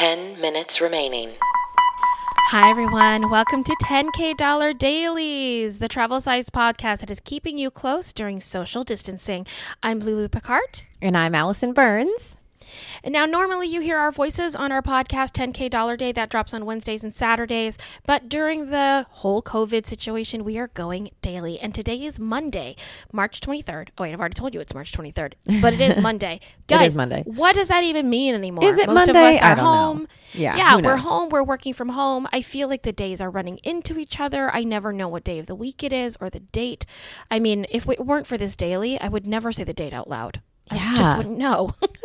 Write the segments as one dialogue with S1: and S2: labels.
S1: 10 minutes remaining.
S2: Hi, everyone. Welcome to 10K Dollar Dailies, the travel size podcast that is keeping you close during social distancing. I'm Lulu Picard.
S3: And I'm Allison Burns.
S2: And now, normally you hear our voices on our podcast, 10K Dollar Day, that drops on Wednesdays and Saturdays. But during the whole COVID situation, we are going daily. And today is Monday, March 23rd. Oh, wait, I've already told you it's March 23rd, but it is Monday. Guys,
S3: is Monday.
S2: What does that even mean anymore?
S3: Is it
S2: Most
S3: Monday?
S2: of us are
S3: don't know.
S2: home.
S3: Yeah,
S2: Yeah, we're home. We're working from home. I feel like the days are running into each other. I never know what day of the week it is or the date. I mean, if it weren't for this daily, I would never say the date out loud. I just wouldn't know.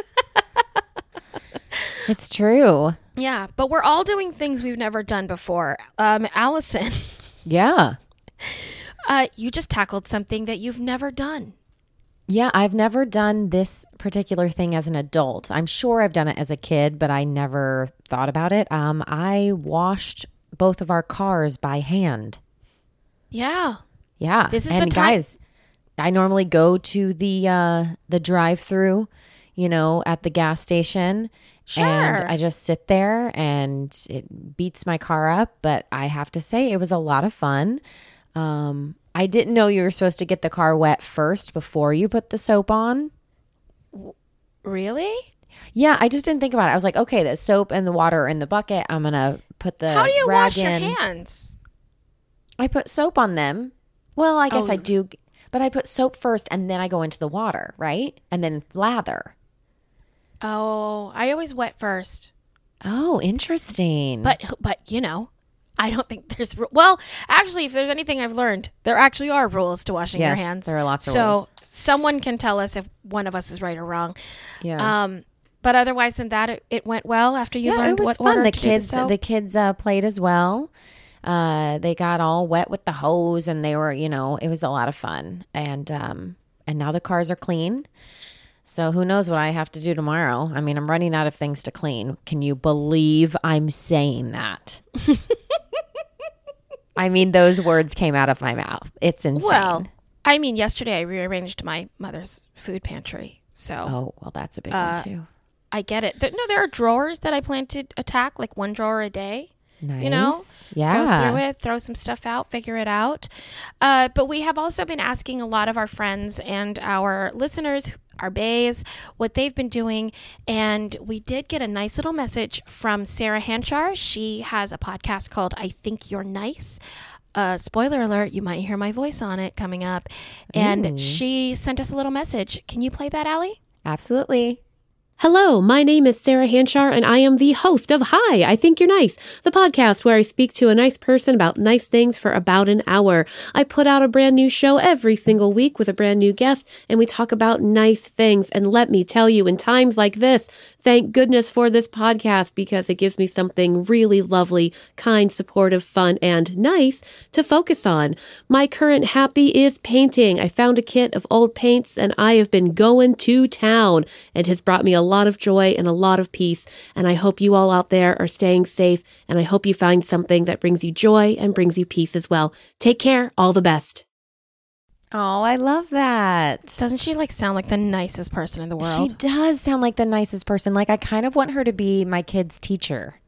S3: It's true.
S2: Yeah, but we're all doing things we've never done before. Um, Allison,
S3: Yeah.
S2: uh, you just tackled something that you've never done.
S3: Yeah, I've never done this particular thing as an adult. I'm sure I've done it as a kid, but I never thought about it. Um, I washed both of our cars by hand.
S2: Yeah.
S3: Yeah.
S2: This is
S3: and
S2: the time-
S3: guys, I normally go to the uh the drive-through, you know, at the gas station. And I just sit there and it beats my car up, but I have to say it was a lot of fun. Um I didn't know you were supposed to get the car wet first before you put the soap on.
S2: Really?
S3: Yeah, I just didn't think about it. I was like, okay, the soap and the water are in the bucket. I'm gonna put the
S2: How do you wash your hands?
S3: I put soap on them. Well, I guess
S2: Oh.
S3: I do, but I put soap first and then I go into the water, right? And then lather.
S2: Oh, I always wet first.
S3: Oh, interesting.
S2: But but you know, I don't think there's well, actually, if there's anything I've learned, there actually are rules to washing your hands.
S3: there are lots of
S2: so
S3: rules.
S2: someone can tell us if one of us is right or wrong.
S3: yeah,
S2: Um, but otherwise than that, it, it went well after you
S3: yeah,
S2: learned
S3: it was
S2: what
S3: fun.
S2: order
S3: The
S2: to do
S3: kids,
S2: soap?
S3: the kids uh, played as well. Uh, they got all wet with the hose, and they were, you know, it was a lot of fun. And um, and now the cars are clean. So who knows what I have to do tomorrow? I mean, I'm running out of things to clean. Can you believe I'm saying that? I mean, those words came out of my mouth. It's insane.
S2: well, I mean, yesterday I rearranged my mother's food pantry, so
S3: oh, well, that's a big
S2: Uh,
S3: one too.
S2: I get it. No, there are drawers that I plan to attack, like one drawer a day.
S3: Nice.
S2: you know
S3: yeah.
S2: go through it throw some stuff out figure it out uh, but we have also been asking a lot of our friends and our listeners our baes what they've been doing and we did get a nice little message from sarah hanchar she has a podcast called i think you're nice uh, spoiler alert you might hear my voice on it coming up and she sent us a little message can you play that Allie?
S3: Absolutely.
S4: Hello, my name is Sarah Hanchar, and I am the host of Hi, I Think You're Nice, the podcast where I speak to a nice person about nice things for about an hour. I put out a brand new show every single week with a brand new guest, and we talk about nice things. And let me tell you, in times like this, thank goodness for this podcast because it gives me something really lovely, kind, supportive, fun, and nice to focus on. My current happy is painting. I found a kit of old paints, and I have been going to town. It has brought me a lot of joy and a lot of peace. And I hope you all out there are staying safe. And I hope you find something that brings you joy and brings you peace as well. Take care. All the best.
S3: Oh, I love that.
S2: doesn't she like sound like the nicest person in the world
S3: She does sound like the nicest person. Like I kind of want her to be my kid's teacher.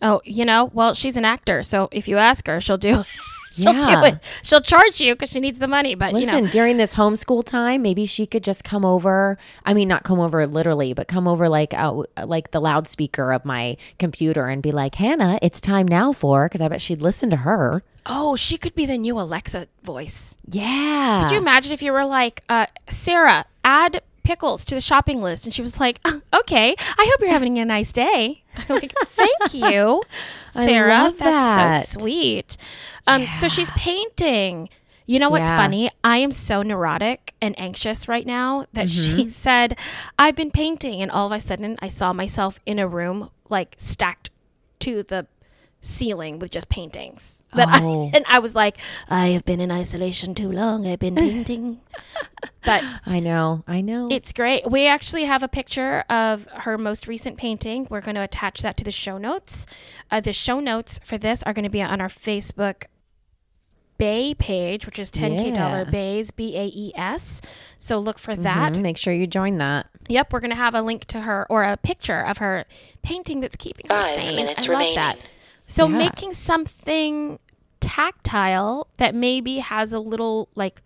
S2: Oh, you know, well, she's an actor, so if you ask her, she'll do. she'll
S3: Yeah.
S2: do it. She'll charge you because she needs the money. But
S3: Listen,
S2: you know,
S3: during this homeschool time, maybe she could just come over. I mean, not come over literally, but come over like out, like the loudspeaker of my computer and be like, "Hannah, it's time now for." Because I bet she'd listen to her.
S2: oh, she could be the new Alexa voice.
S3: Yeah.
S2: Could you imagine if you were like, uh, Sarah, add pickles to the shopping list, and she was like, "Uh, okay, I hope you're having a nice day. I'm like, thank you, Sarah. That's
S3: that.
S2: so sweet. Um, so she's painting. You know what's
S3: Yeah.
S2: funny? I am so neurotic and anxious right now that
S3: Mm-hmm.
S2: she said, I've been painting. And all of a sudden, I saw myself in a room like stacked to the ceiling with just paintings. That
S3: Oh.
S2: I, and I was like, I have been in isolation too long. I've been painting. but
S3: I know. I know.
S2: it's great. We actually have a picture of her most recent painting. We're going to attach that to the show notes. Uh, the show notes for this are going to be on our Facebook Bae page, which is 10K Dollar
S3: Yeah.
S2: Baes, B A E S. So look for that.
S3: Mhm. Make sure you join that.
S2: Yep, we're going to have a link to her or a picture of her painting that's keeping her sane.
S1: minutes
S2: I love
S1: remaining.
S2: that. So
S3: Yeah.
S2: making something tactile that maybe has a little like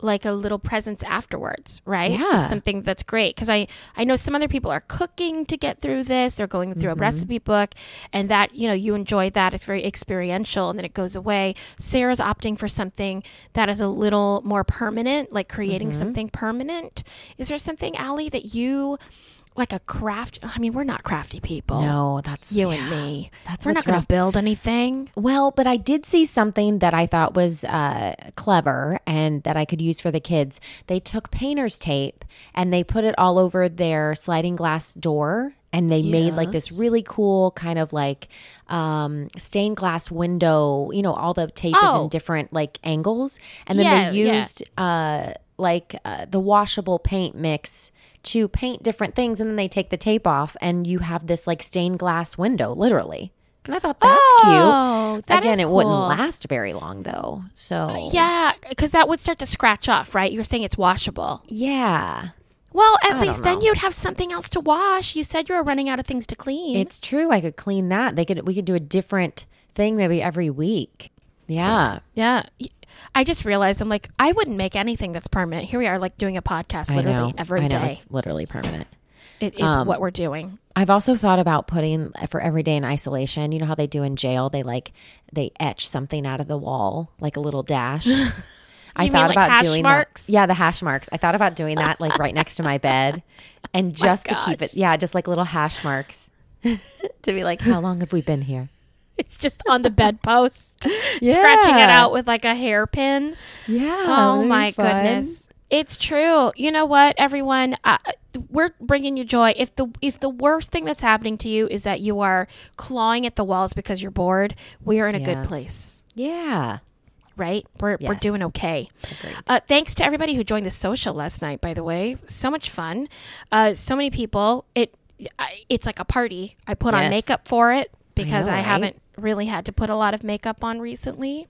S2: like a little presence afterwards, right?
S3: Yeah.
S2: Is something that's great because I I know some other people are cooking to get through this. They're going through
S3: Mm-hmm.
S2: a recipe book, and that you know you enjoy that. It's very experiential, and then it goes away. Sarah's opting for something that is a little more permanent, like creating
S3: Mm-hmm.
S2: something permanent. Is there something, Allie, that you like a craft? I mean, we're not crafty people.
S3: No, that's
S2: You
S3: yeah,
S2: and me.
S3: That's
S2: we're not going to build anything.
S3: Well, but I did see something that I thought was uh, clever and that I could use for the kids. They took painter's tape and they put it all over their sliding glass door. And they made like this really cool kind of like um, stained glass window. You know, all the tape is
S2: Oh.
S3: in different like angles. And then
S2: Yeah,
S3: they
S2: yeah.
S3: used uh, like uh, the washable paint mix to paint different things. And then they take the tape off and you have this like stained glass window, literally. And I thought that's
S2: Oh,
S3: cute.
S2: that
S3: Again, it wouldn't last very long though. So uh,
S2: Yeah, because that would start to scratch off, right? You're saying it's washable.
S3: yeah,
S2: Well, at
S3: I
S2: least then you'd have something else to wash. You said you were running out of things to clean.
S3: it's true. I could clean that. They could. We could do a different thing maybe every week. Yeah,
S2: yeah. I just realized I'm like, I wouldn't make anything that's permanent. Here we are, like doing a podcast literally
S3: know.
S2: every
S3: know.
S2: day.
S3: It's literally permanent.
S2: It is
S3: Um,
S2: what we're doing.
S3: I've also thought about putting for every day in isolation. You know how they do in jail? They like they etch something out of the wall, like a little dash. I
S2: mean,
S3: thought
S2: like
S3: about doing
S2: marks?
S3: that. Yeah, the hash marks. I thought about doing that like right next to my bed, and just to keep it. Yeah, just like little hash marks to be like, how long have we been here?
S2: It's just on the bedpost, scratching it out with like a hairpin.
S3: Yeah.
S2: Oh my goodness. It's true. You know what, everyone? Uh, we're bringing you joy. If the if the worst thing that's happening to you is that you are clawing at the walls because you're bored, we are in a
S3: Yeah.
S2: good place,
S3: Yeah.
S2: right? We're we're doing okay. Uh, thanks to everybody who joined the social last night. By the way, so much fun. Uh, so many people. It I- it's like a party. I put on makeup for it because
S3: know,
S2: I,
S3: right?
S2: haven't really had to put a lot of makeup on recently.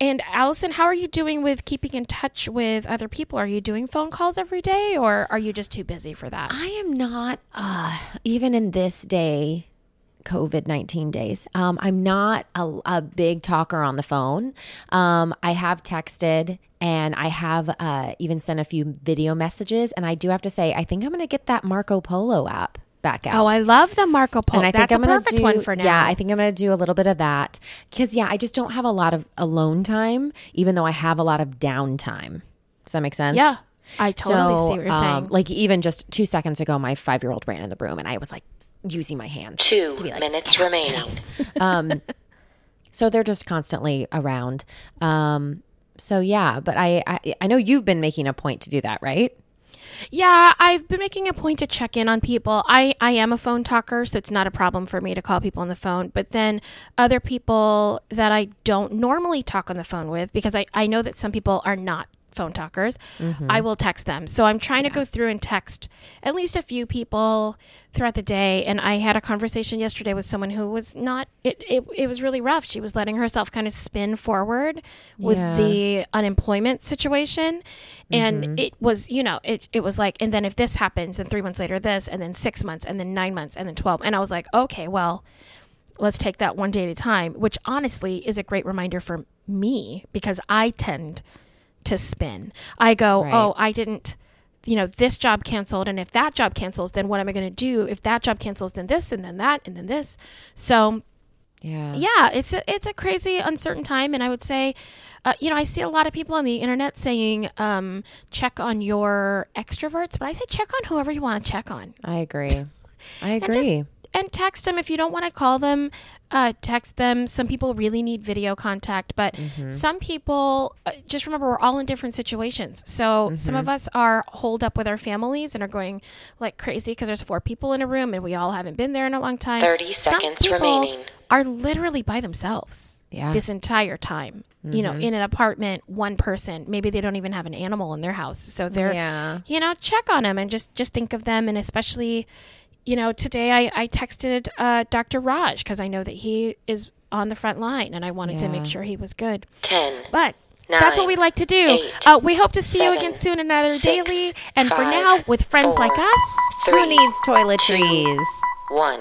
S2: And Allison, how are you doing with keeping in touch with other people? Are you doing phone calls every day or are you just too busy for that?
S3: I am not, uh, even in this day, COVID 19 days, um, I'm not a, a big talker on the phone. Um, I have texted and I have uh, even sent a few video messages. And I do have to say, I think I'm going to get that Marco Polo app back out.
S2: Oh, I love the Marco Polo.
S3: and I
S2: That's
S3: think I'm
S2: a
S3: gonna
S2: perfect
S3: do,
S2: one for now.
S3: Yeah, I think I'm gonna do a little bit of that because yeah, I just don't have a lot of alone time, even though I have a lot of downtime. Does that make sense?
S2: yeah, I totally
S3: So,
S2: see what you're
S3: um,
S2: saying.
S3: Like even just two seconds ago, my five year old ran in the room, and I was like using my hands.
S1: Two
S3: be like,
S1: minutes remaining.
S3: So they're just constantly around. Um, so yeah, but I, I I know you've been making a point to do that, right?
S2: Yeah, I've been making a point to check in on people. I, I am a phone talker, so it's not a problem for me to call people on the phone. But then other people that I don't normally talk on the phone with, because I, I know that some people are not phone talkers, mm-hmm. I will text them. So I'm trying to go through and text at least a few people throughout the day. And I had a conversation yesterday with someone who was not, it, it, it was really rough. She was letting herself kind of spin forward with
S3: Yeah.
S2: the unemployment situation. And mm-hmm. it was, you know, it, it was like, and then if this happens, and three months later, this, and then six months, and then nine months, and then 12. And I was like, okay, well, let's take that one day at a time, which honestly is a great reminder for me because I tend to spin. I go,
S3: Right.
S2: oh, I didn't, you know, this job canceled. And if that job cancels, then what am I going to do? If that job cancels, then this, and then that, and then this. So,
S3: Yeah.
S2: yeah, it's a it's a crazy uncertain time, and I would say, uh, you know, I see a lot of people on the internet saying, um, check on your extroverts, but I say check on whoever you want to check on,
S3: I agree. I agree.
S2: And text them if you don't want to call them. Uh, text them. Some people really need video contact, but
S3: Mm-hmm.
S2: some people uh, just remember we're all in different situations. So some
S3: Mm-hmm.
S2: of us are holed up with our families and are going like crazy because there's four people in a room and we all haven't been there in a long time.
S1: 30
S2: Some
S1: seconds
S2: people
S1: remaining.
S2: Are literally by themselves
S3: Yeah.
S2: this entire time. You know, in an apartment, one person. Maybe they don't even have an animal in their house, so they're
S3: Yeah.
S2: you know check on them and just just think of them and especially you know today i, I texted uh, dr raj because i know that he is on the front line and i wanted to make sure he was good
S1: 10,
S2: but That's what
S1: nine,
S2: we like to do.
S1: eight,
S2: uh, we hope to see you again soon, another
S1: six,
S2: daily. And for now, with friends like
S1: four,
S2: us,
S3: Who
S1: three,
S3: needs toiletries?
S1: one.